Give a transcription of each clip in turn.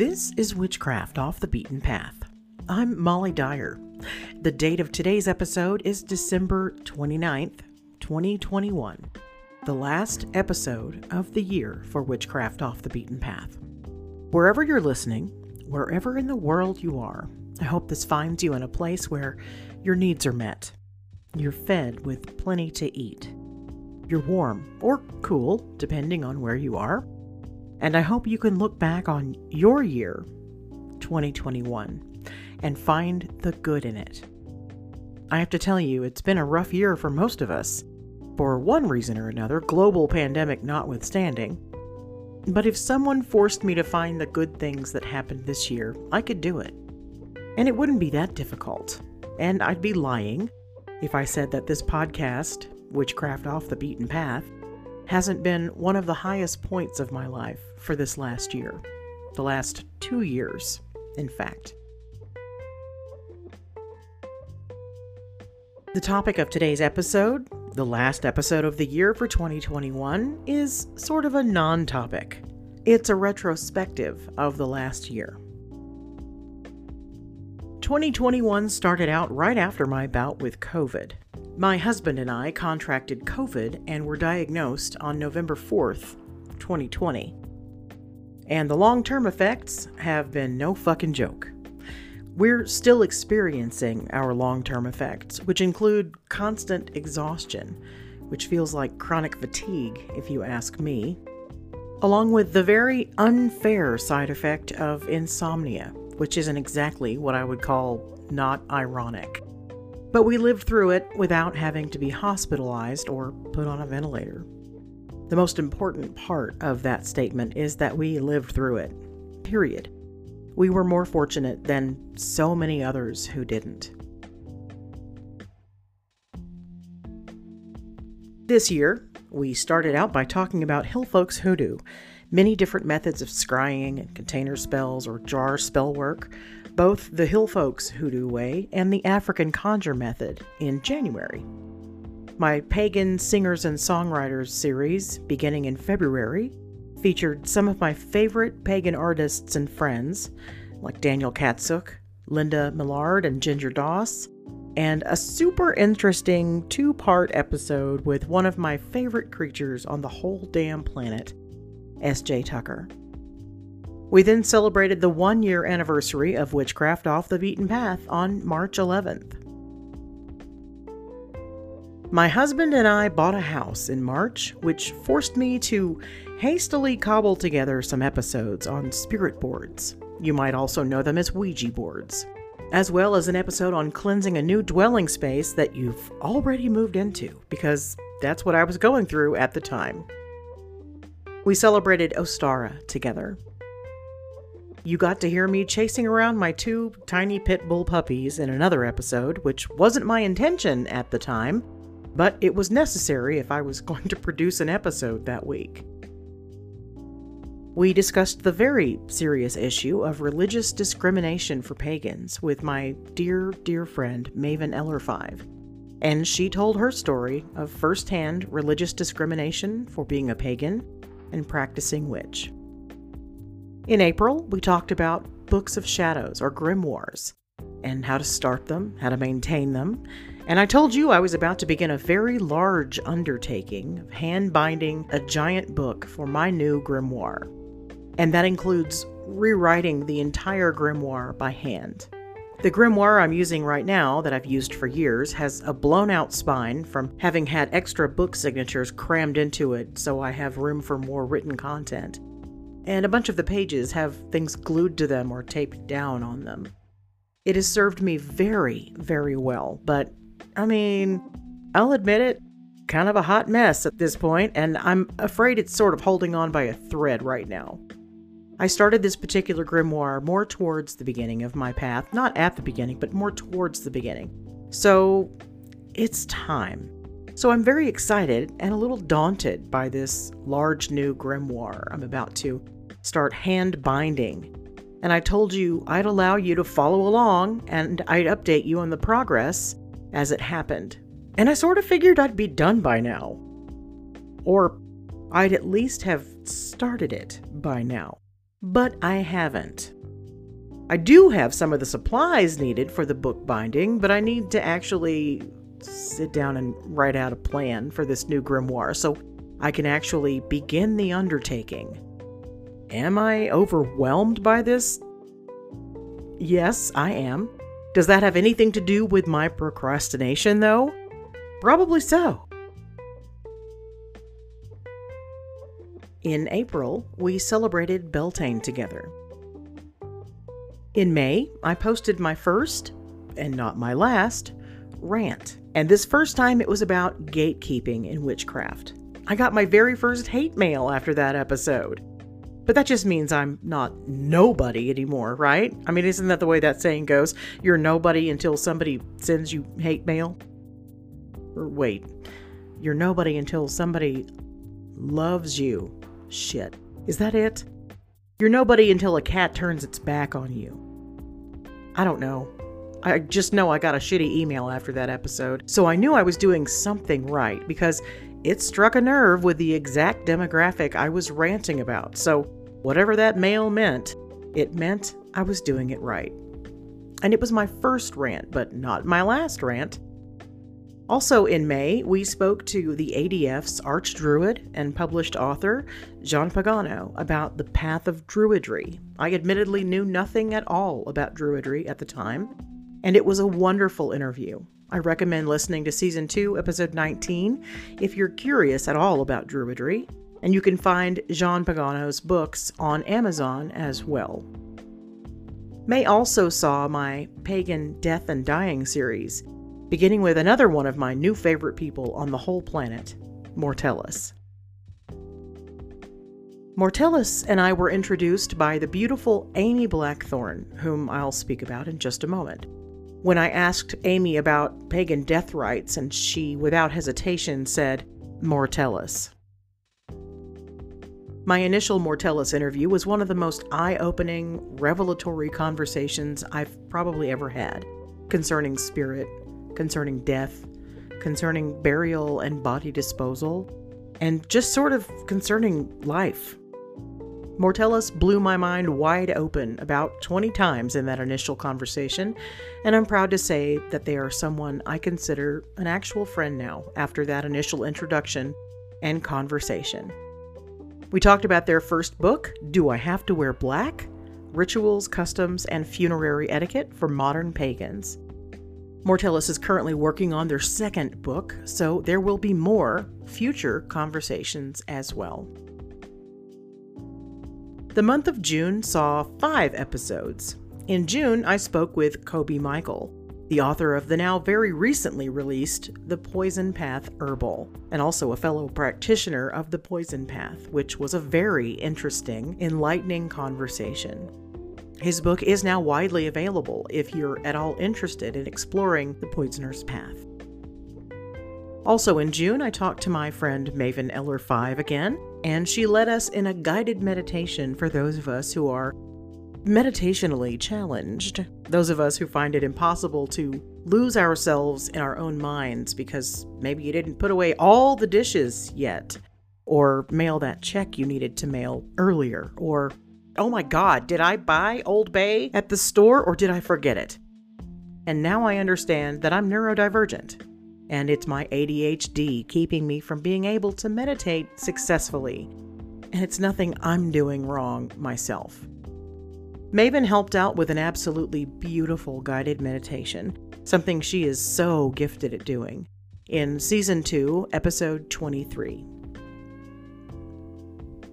This is Witchcraft Off the Beaten Path. I'm Molly Dyer. The date of today's episode is December 29th, 2021, the last episode of the year for Witchcraft Off the Beaten Path. Wherever you're listening, wherever in the world you are, I hope this finds you in a place where your needs are met. You're fed with plenty to eat. You're warm or cool, depending on where you are and I hope you can look back on your year, 2021, and find the good in it. I have to tell you, it's been a rough year for most of us, for one reason or another, global pandemic notwithstanding. But if someone forced me to find the good things that happened this year, I could do it. And it wouldn't be that difficult. And I'd be lying if I said that this podcast, Witchcraft Off the Beaten Path, hasn't been one of the highest points of my life for this last year. The last two years, in fact. The topic of today's episode, the last episode of the year for 2021, is sort of a non topic. It's a retrospective of the last year. 2021 started out right after my bout with COVID. My husband and I contracted COVID and were diagnosed on November 4th, 2020. And the long term effects have been no fucking joke. We're still experiencing our long term effects, which include constant exhaustion, which feels like chronic fatigue, if you ask me, along with the very unfair side effect of insomnia, which isn't exactly what I would call not ironic. But we lived through it without having to be hospitalized or put on a ventilator. The most important part of that statement is that we lived through it. Period. We were more fortunate than so many others who didn't. This year, we started out by talking about Hill Folks Hoodoo, many different methods of scrying and container spells or jar spell work, both the Hill Folks Hoodoo Way and the African Conjure Method in January. My Pagan Singers and Songwriters series, beginning in February, featured some of my favorite pagan artists and friends, like Daniel Katsuk, Linda Millard, and Ginger Doss, and a super interesting two part episode with one of my favorite creatures on the whole damn planet, S.J. Tucker. We then celebrated the one year anniversary of Witchcraft Off the Beaten Path on March 11th. My husband and I bought a house in March, which forced me to hastily cobble together some episodes on spirit boards. You might also know them as Ouija boards, as well as an episode on cleansing a new dwelling space that you've already moved into, because that's what I was going through at the time. We celebrated Ostara together, you got to hear me chasing around my two tiny pit bull puppies in another episode, which wasn't my intention at the time, but it was necessary if I was going to produce an episode that week. We discussed the very serious issue of religious discrimination for pagans with my dear, dear friend Maven Eller5, and she told her story of firsthand religious discrimination for being a pagan and practicing witch. In April, we talked about books of shadows or grimoires and how to start them, how to maintain them. And I told you I was about to begin a very large undertaking of hand binding a giant book for my new grimoire. And that includes rewriting the entire grimoire by hand. The grimoire I'm using right now, that I've used for years, has a blown out spine from having had extra book signatures crammed into it so I have room for more written content and a bunch of the pages have things glued to them or taped down on them. It has served me very, very well, but I mean, I'll admit it, kind of a hot mess at this point, and I'm afraid it's sort of holding on by a thread right now. I started this particular grimoire more towards the beginning of my path, not at the beginning, but more towards the beginning. So it's time. So I'm very excited and a little daunted by this large new grimoire I'm about to start hand binding. And I told you I'd allow you to follow along and I'd update you on the progress as it happened. And I sort of figured I'd be done by now. Or I'd at least have started it by now. but I haven't. I do have some of the supplies needed for the book binding, but I need to actually sit down and write out a plan for this new grimoire so I can actually begin the undertaking. Am I overwhelmed by this? Yes, I am. Does that have anything to do with my procrastination, though? Probably so. In April, we celebrated Beltane together. In May, I posted my first, and not my last, rant. And this first time it was about gatekeeping in witchcraft. I got my very first hate mail after that episode. But that just means I'm not nobody anymore, right? I mean, isn't that the way that saying goes? You're nobody until somebody sends you hate mail? Or wait, you're nobody until somebody loves you. Shit. Is that it? You're nobody until a cat turns its back on you. I don't know. I just know I got a shitty email after that episode, so I knew I was doing something right because it struck a nerve with the exact demographic I was ranting about. So, whatever that mail meant, it meant I was doing it right. And it was my first rant, but not my last rant. Also in May, we spoke to the ADF's archdruid and published author, Jean Pagano, about the path of druidry. I admittedly knew nothing at all about druidry at the time, and it was a wonderful interview. I recommend listening to Season 2, Episode 19, if you're curious at all about Druidry, and you can find Jean Pagano's books on Amazon as well. May also saw my Pagan Death and Dying series, beginning with another one of my new favorite people on the whole planet, Mortellus. Mortellus and I were introduced by the beautiful Amy Blackthorn, whom I'll speak about in just a moment. When I asked Amy about pagan death rites, and she, without hesitation, said, Mortellus. My initial Mortellus interview was one of the most eye opening, revelatory conversations I've probably ever had concerning spirit, concerning death, concerning burial and body disposal, and just sort of concerning life. Mortellus blew my mind wide open about 20 times in that initial conversation, and I'm proud to say that they are someone I consider an actual friend now after that initial introduction and conversation. We talked about their first book, Do I Have to Wear Black? Rituals, Customs, and Funerary Etiquette for Modern Pagans. Mortellus is currently working on their second book, so there will be more future conversations as well. The month of June saw five episodes. In June, I spoke with Coby Michael, the author of the now very recently released The Poison Path Herbal, and also a fellow practitioner of the Poison Path, which was a very interesting, enlightening conversation. His book is now widely available if you're at all interested in exploring the poisoner's path. Also in June, I talked to my friend Maven Eller 5 again, and she led us in a guided meditation for those of us who are meditationally challenged, those of us who find it impossible to lose ourselves in our own minds because maybe you didn't put away all the dishes yet, or mail that check you needed to mail earlier, or oh my god, did I buy Old Bay at the store or did I forget it? And now I understand that I'm neurodivergent and it's my ADHD keeping me from being able to meditate successfully. And it's nothing I'm doing wrong myself. Maven helped out with an absolutely beautiful guided meditation, something she is so gifted at doing, in Season 2, Episode 23.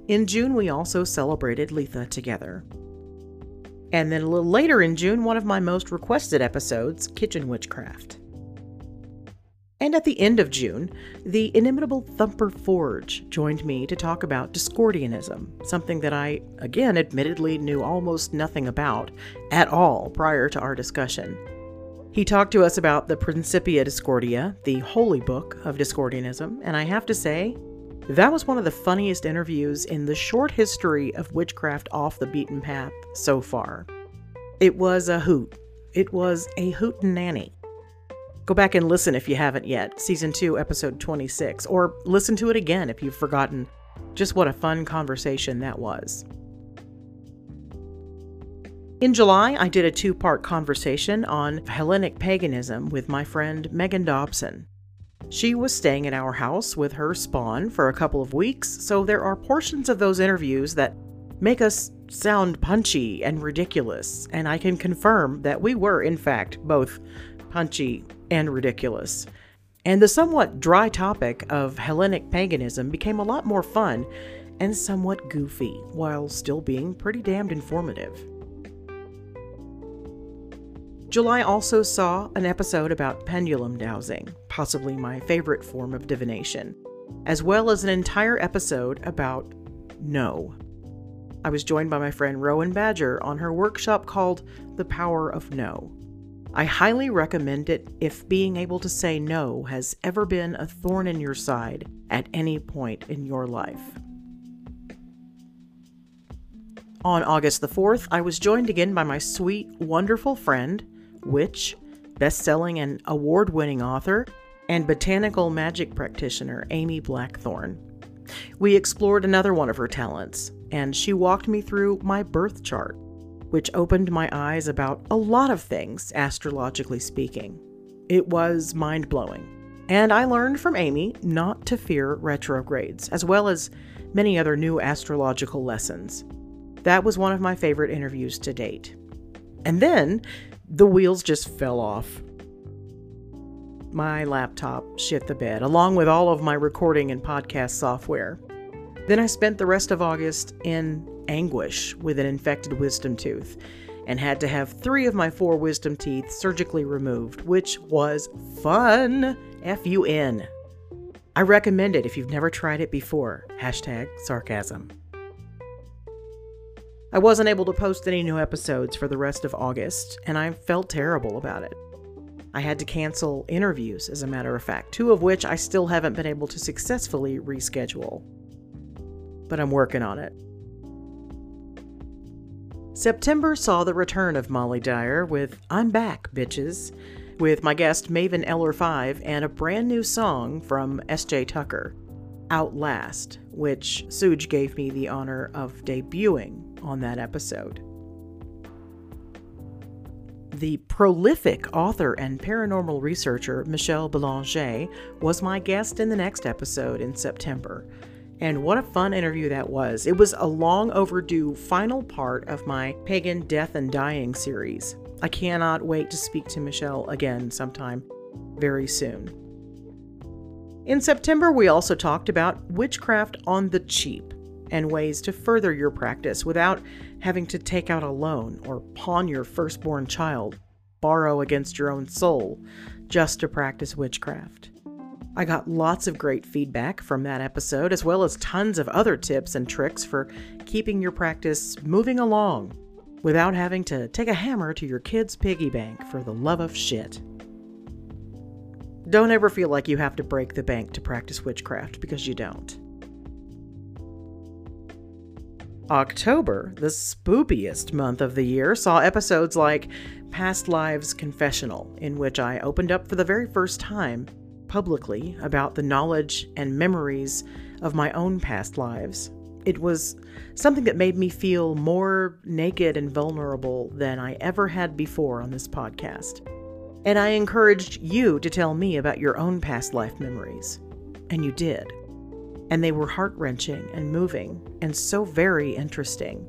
In June, we also celebrated Litha together. And then a little later in June, one of my most requested episodes, Kitchen Witchcraft. And at the end of June, the inimitable Thumper Forge joined me to talk about Discordianism, something that I, again, admittedly knew almost nothing about at all prior to our discussion. He talked to us about the Principia Discordia, the holy book of Discordianism, and I have to say, that was one of the funniest interviews in the short history of witchcraft off the beaten path so far. It was a hoot. It was a hoot nanny. Go back and listen if you haven't yet, season 2, episode 26, or listen to it again if you've forgotten just what a fun conversation that was. In July, I did a two part conversation on Hellenic paganism with my friend Megan Dobson. She was staying at our house with her spawn for a couple of weeks, so there are portions of those interviews that make us sound punchy and ridiculous, and I can confirm that we were, in fact, both punchy and ridiculous. And the somewhat dry topic of Hellenic paganism became a lot more fun and somewhat goofy, while still being pretty damned informative. July also saw an episode about pendulum dowsing, possibly my favorite form of divination, as well as an entire episode about no. I was joined by my friend Rowan Badger on her workshop called The Power of No. I highly recommend it if being able to say no has ever been a thorn in your side at any point in your life. On August the 4th, I was joined again by my sweet, wonderful friend, witch, best selling and award winning author, and botanical magic practitioner Amy Blackthorn. We explored another one of her talents, and she walked me through my birth chart, which opened my eyes about a lot of things, astrologically speaking. It was mind blowing. And I learned from Amy not to fear retrogrades, as well as many other new astrological lessons. That was one of my favorite interviews to date. And then the wheels just fell off. My laptop shit the bed, along with all of my recording and podcast software. Then I spent the rest of August in anguish with an infected wisdom tooth and had to have three of my four wisdom teeth surgically removed, which was fun. F U N. I recommend it if you've never tried it before. Hashtag sarcasm. I wasn't able to post any new episodes for the rest of August, and I felt terrible about it. I had to cancel interviews, as a matter of fact, two of which I still haven't been able to successfully reschedule. But I'm working on it. September saw the return of Molly Dyer with I'm Back, Bitches, with my guest Maven Eller 5 and a brand new song from S.J. Tucker, Outlast, which Suj gave me the honor of debuting on that episode. The prolific author and paranormal researcher Michelle Belanger was my guest in the next episode in September. And what a fun interview that was. It was a long overdue final part of my Pagan Death and Dying series. I cannot wait to speak to Michelle again sometime very soon. In September, we also talked about witchcraft on the cheap and ways to further your practice without having to take out a loan or pawn your firstborn child, borrow against your own soul, just to practice witchcraft. I got lots of great feedback from that episode, as well as tons of other tips and tricks for keeping your practice moving along without having to take a hammer to your kid's piggy bank for the love of shit. Don't ever feel like you have to break the bank to practice witchcraft because you don't. October, the spookiest month of the year, saw episodes like Past Lives Confessional, in which I opened up for the very first time publicly about the knowledge and memories of my own past lives. It was something that made me feel more naked and vulnerable than I ever had before on this podcast. And I encouraged you to tell me about your own past life memories. And you did and they were heart wrenching and moving and so very interesting.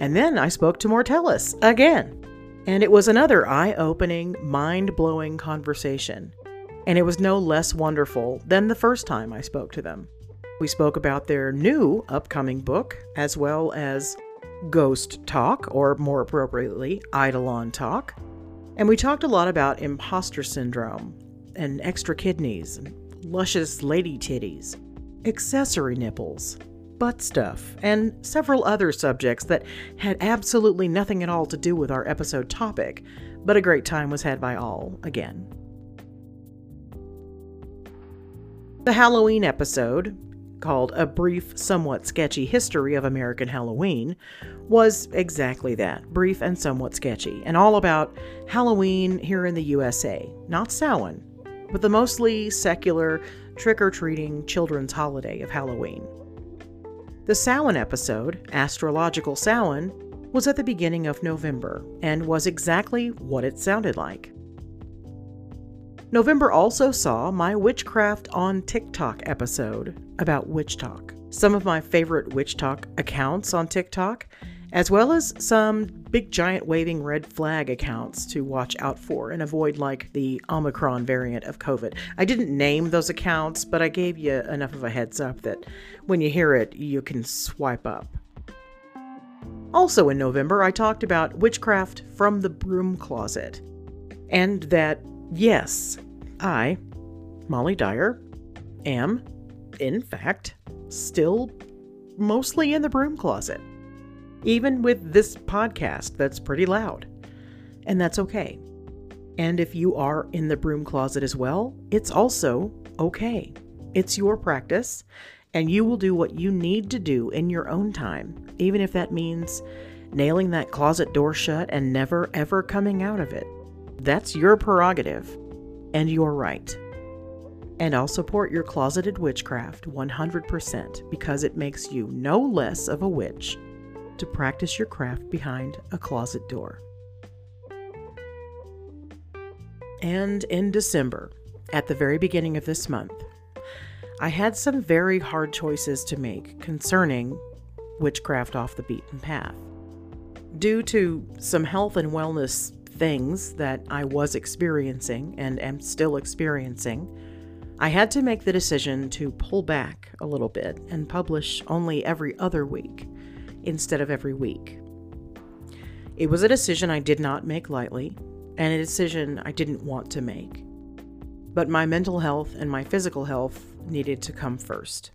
And then I spoke to Mortellus again, and it was another eye opening, mind blowing conversation. And it was no less wonderful than the first time I spoke to them. We spoke about their new upcoming book, as well as Ghost Talk, or more appropriately, Eidolon Talk. And we talked a lot about imposter syndrome and extra kidneys and luscious lady titties, accessory nipples, butt stuff, and several other subjects that had absolutely nothing at all to do with our episode topic, but a great time was had by all again. The Halloween episode, called A Brief, Somewhat Sketchy History of American Halloween, was exactly that brief and somewhat sketchy, and all about Halloween here in the USA, not Samhain, but the mostly secular, trick or treating children's holiday of Halloween. The Samhain episode, Astrological Samhain, was at the beginning of November and was exactly what it sounded like. November also saw my Witchcraft on TikTok episode about WitchTok. Some of my favorite WitchTok accounts on TikTok, as well as some big giant waving red flag accounts to watch out for and avoid, like the Omicron variant of COVID. I didn't name those accounts, but I gave you enough of a heads up that when you hear it, you can swipe up. Also in November, I talked about witchcraft from the broom closet, and that, yes, I, Molly Dyer, am, in fact, still mostly in the broom closet, even with this podcast that's pretty loud. And that's okay. And if you are in the broom closet as well, it's also okay. It's your practice, and you will do what you need to do in your own time, even if that means nailing that closet door shut and never ever coming out of it. That's your prerogative, and your right. And I'll support your closeted witchcraft 100% because it makes you no less of a witch to practice your craft behind a closet door. And in December, at the very beginning of this month, I had some very hard choices to make concerning witchcraft off the beaten path. Due to some health and wellness things that I was experiencing and am still experiencing, I had to make the decision to pull back a little bit and publish only every other week instead of every week. It was a decision I did not make lightly, and a decision I didn't want to make. But my mental health and my physical health needed to come first.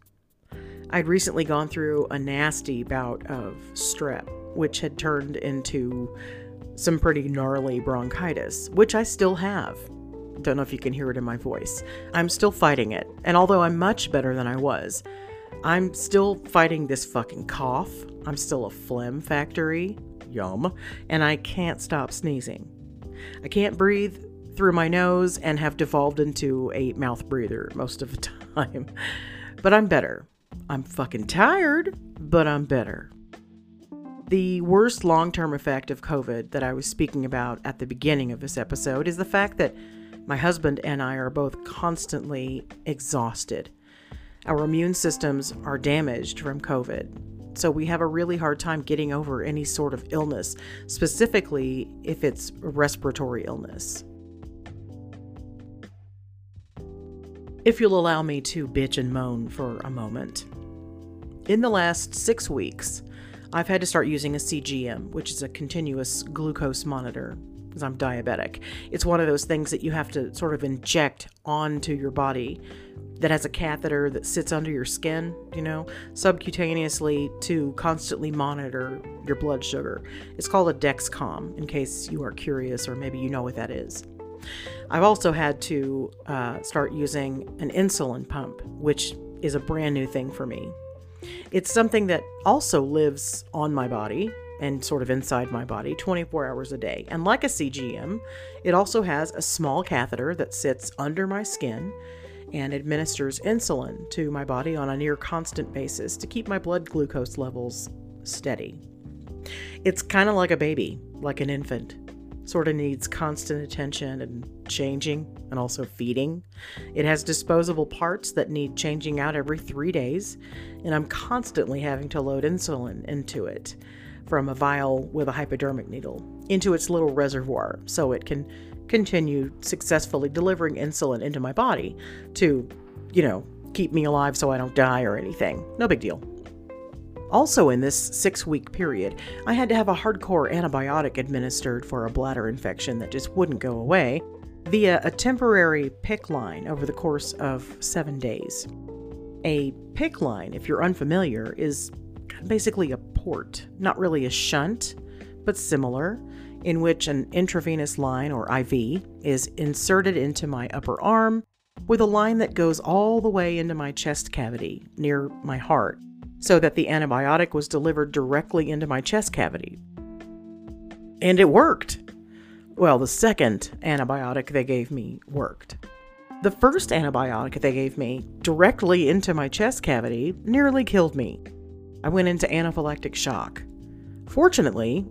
I'd recently gone through a nasty bout of strep, which had turned into some pretty gnarly bronchitis, which I still have. Don't know if you can hear it in my voice. I'm still fighting it, and although I'm much better than I was, I'm still fighting this fucking cough. I'm still a phlegm factory. Yum. And I can't stop sneezing. I can't breathe through my nose and have devolved into a mouth breather most of the time. But I'm better. I'm fucking tired, but I'm better. The worst long term effect of COVID that I was speaking about at the beginning of this episode is the fact that my husband and I are both constantly exhausted. Our immune systems are damaged from COVID, so we have a really hard time getting over any sort of illness, specifically if it's respiratory illness. If you'll allow me to bitch and moan for a moment. In the last six weeks, I've had to start using a CGM, which is a continuous glucose monitor, because I'm diabetic. It's one of those things that you have to sort of inject onto your body that has a catheter that sits under your skin, you know, subcutaneously to constantly monitor your blood sugar. It's called a Dexcom, in case you are curious or maybe you know what that is. I've also had to uh, start using an insulin pump, which is a brand new thing for me. It's something that also lives on my body and sort of inside my body 24 hours a day. And like a CGM, it also has a small catheter that sits under my skin and administers insulin to my body on a near constant basis to keep my blood glucose levels steady. It's kind of like a baby, like an infant sort of needs constant attention and changing and also feeding. It has disposable parts that need changing out every three days, and I'm constantly having to load insulin into it from a vial with a hypodermic needle into its little reservoir so it can continue successfully delivering insulin into my body to, you know, keep me alive so I don't die or anything. No big deal. Also, in this six week period, I had to have a hardcore antibiotic administered for a bladder infection that just wouldn't go away via a temporary PICC line over the course of seven days. A PICC line, if you're unfamiliar, is basically a port, not really a shunt, but similar, in which an intravenous line or IV is inserted into my upper arm with a line that goes all the way into my chest cavity near my heart so that the antibiotic was delivered directly into my chest cavity. And it worked. Well, the second antibiotic they gave me worked. The first antibiotic they gave me directly into my chest cavity nearly killed me. I went into anaphylactic shock. Fortunately,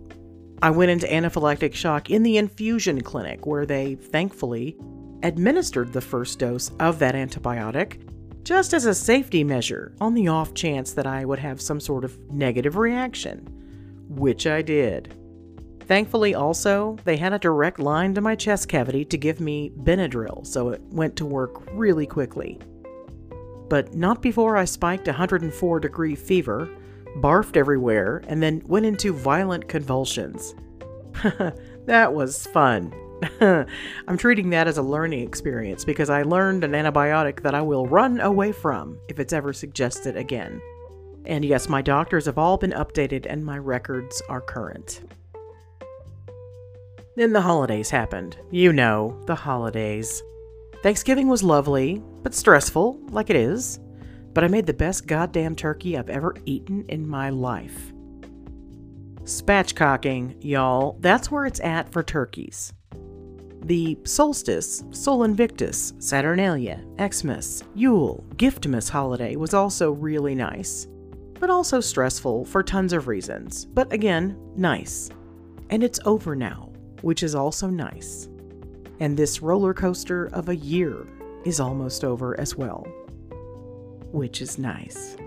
I went into anaphylactic shock in the infusion clinic where they, thankfully, administered the first dose of that antibiotic just as a safety measure on the off chance that I would have some sort of negative reaction, which I did. Thankfully, also, they had a direct line to my chest cavity to give me Benadryl, so it went to work really quickly. But not before I spiked 104 degree fever, barfed everywhere, and then went into violent convulsions. that was fun. I'm treating that as a learning experience because I learned an antibiotic that I will run away from if it's ever suggested again. And yes, my doctors have all been updated and my records are current. Then the holidays happened. You know, the holidays. Thanksgiving was lovely, but stressful, like it is. But I made the best goddamn turkey I've ever eaten in my life. Spatchcocking, y'all, that's where it's at for turkeys. The solstice, Sol Invictus, Saturnalia, Xmas, Yule, Giftmas holiday was also really nice, but also stressful for tons of reasons, but again, nice. And it's over now, which is also nice. And this roller coaster of a year is almost over as well, which is nice.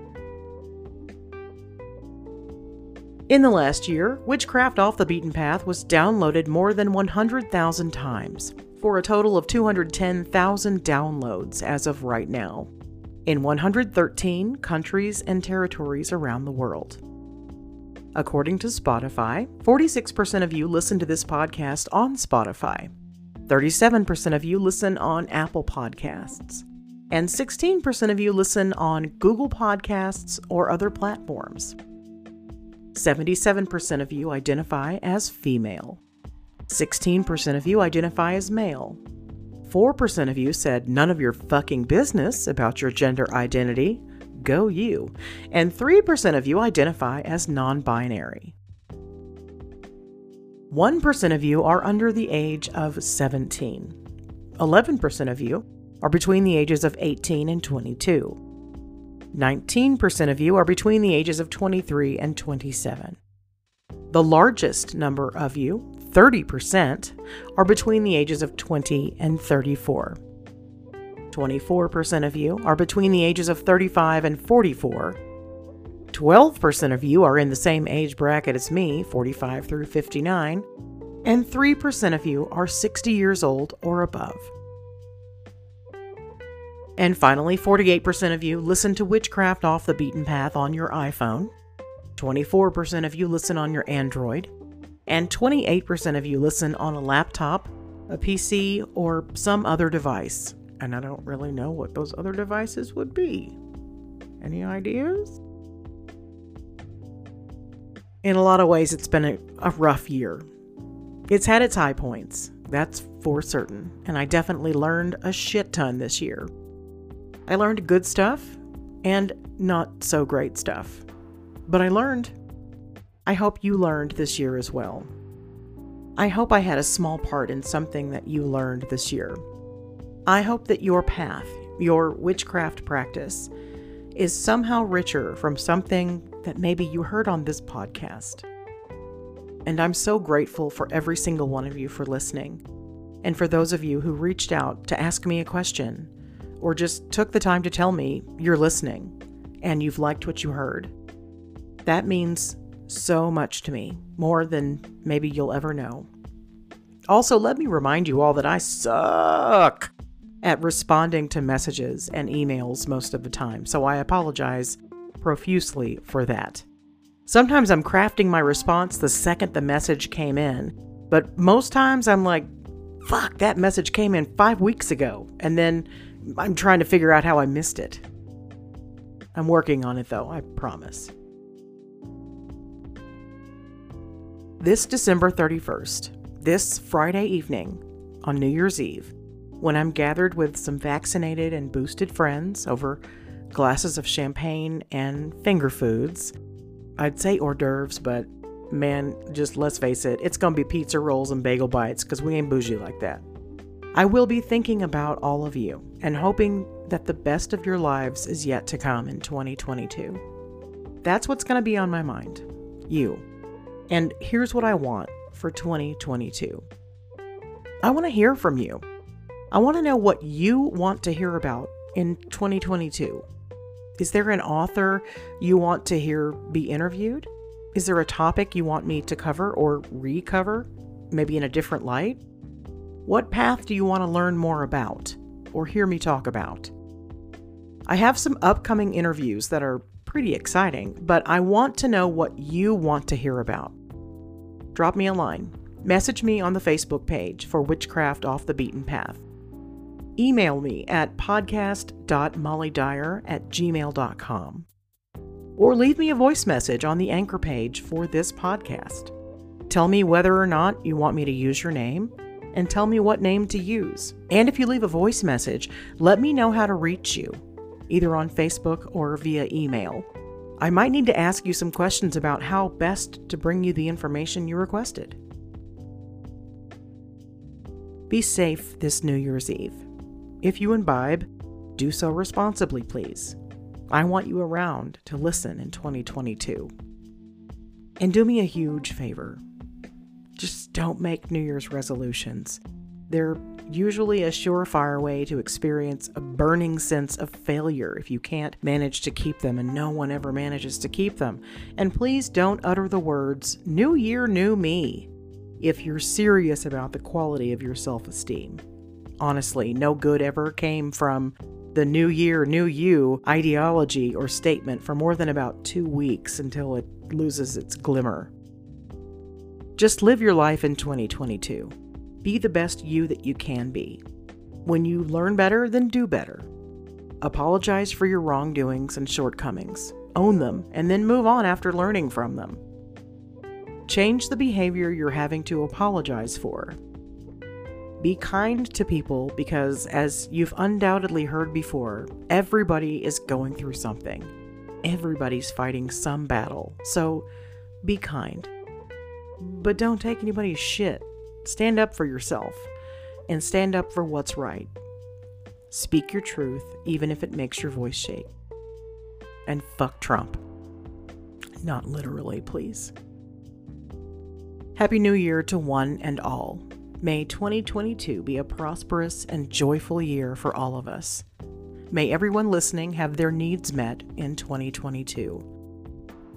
In the last year, Witchcraft Off the Beaten Path was downloaded more than 100,000 times, for a total of 210,000 downloads as of right now, in 113 countries and territories around the world. According to Spotify, 46% of you listen to this podcast on Spotify, 37% of you listen on Apple Podcasts, and 16% of you listen on Google Podcasts or other platforms. 77% of you identify as female. 16% of you identify as male. 4% of you said none of your fucking business about your gender identity. Go you. And 3% of you identify as non binary. 1% of you are under the age of 17. 11% of you are between the ages of 18 and 22. 19% of you are between the ages of 23 and 27. The largest number of you, 30%, are between the ages of 20 and 34. 24% of you are between the ages of 35 and 44. 12% of you are in the same age bracket as me, 45 through 59. And 3% of you are 60 years old or above. And finally, 48% of you listen to Witchcraft Off the Beaten Path on your iPhone, 24% of you listen on your Android, and 28% of you listen on a laptop, a PC, or some other device. And I don't really know what those other devices would be. Any ideas? In a lot of ways, it's been a, a rough year. It's had its high points, that's for certain, and I definitely learned a shit ton this year. I learned good stuff and not so great stuff. But I learned. I hope you learned this year as well. I hope I had a small part in something that you learned this year. I hope that your path, your witchcraft practice, is somehow richer from something that maybe you heard on this podcast. And I'm so grateful for every single one of you for listening, and for those of you who reached out to ask me a question or just took the time to tell me you're listening and you've liked what you heard. That means so much to me, more than maybe you'll ever know. Also, let me remind you all that I suck at responding to messages and emails most of the time, so I apologize profusely for that. Sometimes I'm crafting my response the second the message came in, but most times I'm like, fuck, that message came in five weeks ago. And then I'm trying to figure out how I missed it. I'm working on it though, I promise. This December 31st, this Friday evening, on New Year's Eve, when I'm gathered with some vaccinated and boosted friends over glasses of champagne and finger foods, I'd say hors d'oeuvres, but man, just let's face it, it's gonna be pizza rolls and bagel bites because we ain't bougie like that. I will be thinking about all of you and hoping that the best of your lives is yet to come in 2022. That's what's going to be on my mind. You. And here's what I want for 2022 I want to hear from you. I want to know what you want to hear about in 2022. Is there an author you want to hear be interviewed? Is there a topic you want me to cover or recover, maybe in a different light? What path do you want to learn more about or hear me talk about? I have some upcoming interviews that are pretty exciting, but I want to know what you want to hear about. Drop me a line. Message me on the Facebook page for Witchcraft Off the Beaten Path email me at podcast.mollydyer at gmail.com or leave me a voice message on the anchor page for this podcast. Tell me whether or not you want me to use your name and tell me what name to use. And if you leave a voice message, let me know how to reach you, either on Facebook or via email. I might need to ask you some questions about how best to bring you the information you requested. Be safe this New Year's Eve. If you imbibe, do so responsibly, please. I want you around to listen in 2022. And do me a huge favor just don't make New Year's resolutions. They're usually a surefire way to experience a burning sense of failure if you can't manage to keep them and no one ever manages to keep them. And please don't utter the words, New Year, New Me, if you're serious about the quality of your self esteem. Honestly, no good ever came from the New Year, New You ideology or statement for more than about two weeks until it loses its glimmer. Just live your life in 2022. Be the best you that you can be. When you learn better, then do better. Apologize for your wrongdoings and shortcomings. Own them, and then move on after learning from them. Change the behavior you're having to apologize for be kind to people because, as you've undoubtedly heard before, everybody is going through something. Everybody's fighting some battle. So be kind. But don't take anybody's shit. Stand up for yourself and stand up for what's right. Speak your truth, even if it makes your voice shake. And fuck Trump. Not literally, please. Happy New Year to one and all. May 2022 be a prosperous and joyful year for all of us. May everyone listening have their needs met in 2022.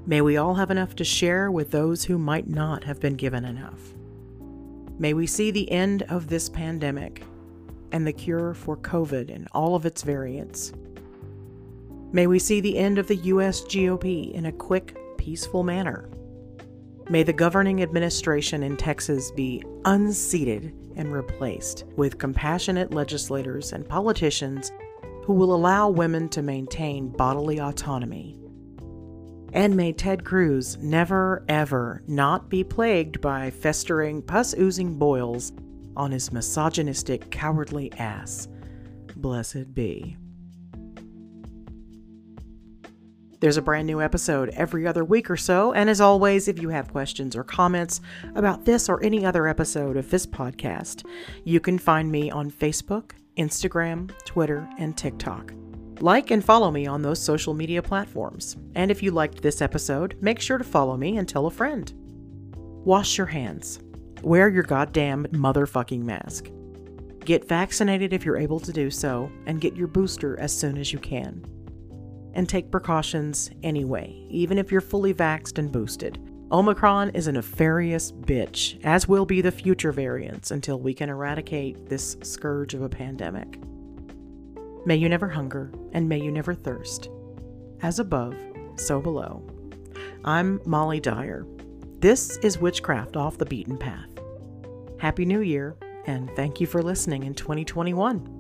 May we all have enough to share with those who might not have been given enough. May we see the end of this pandemic and the cure for COVID and all of its variants. May we see the end of the U.S. GOP in a quick, peaceful manner. May the governing administration in Texas be unseated and replaced with compassionate legislators and politicians who will allow women to maintain bodily autonomy. And may Ted Cruz never, ever not be plagued by festering, pus oozing boils on his misogynistic, cowardly ass. Blessed be. There's a brand new episode every other week or so, and as always, if you have questions or comments about this or any other episode of this podcast, you can find me on Facebook, Instagram, Twitter, and TikTok. Like and follow me on those social media platforms. And if you liked this episode, make sure to follow me and tell a friend. Wash your hands. Wear your goddamn motherfucking mask. Get vaccinated if you're able to do so, and get your booster as soon as you can and take precautions anyway, even if you're fully vaxxed and boosted. Omicron is a nefarious bitch, as will be the future variants until we can eradicate this scourge of a pandemic. May you never hunger, and may you never thirst. As above, so below. I'm Molly Dyer. This is Witchcraft Off the Beaten Path. Happy New Year, and thank you for listening in 2021.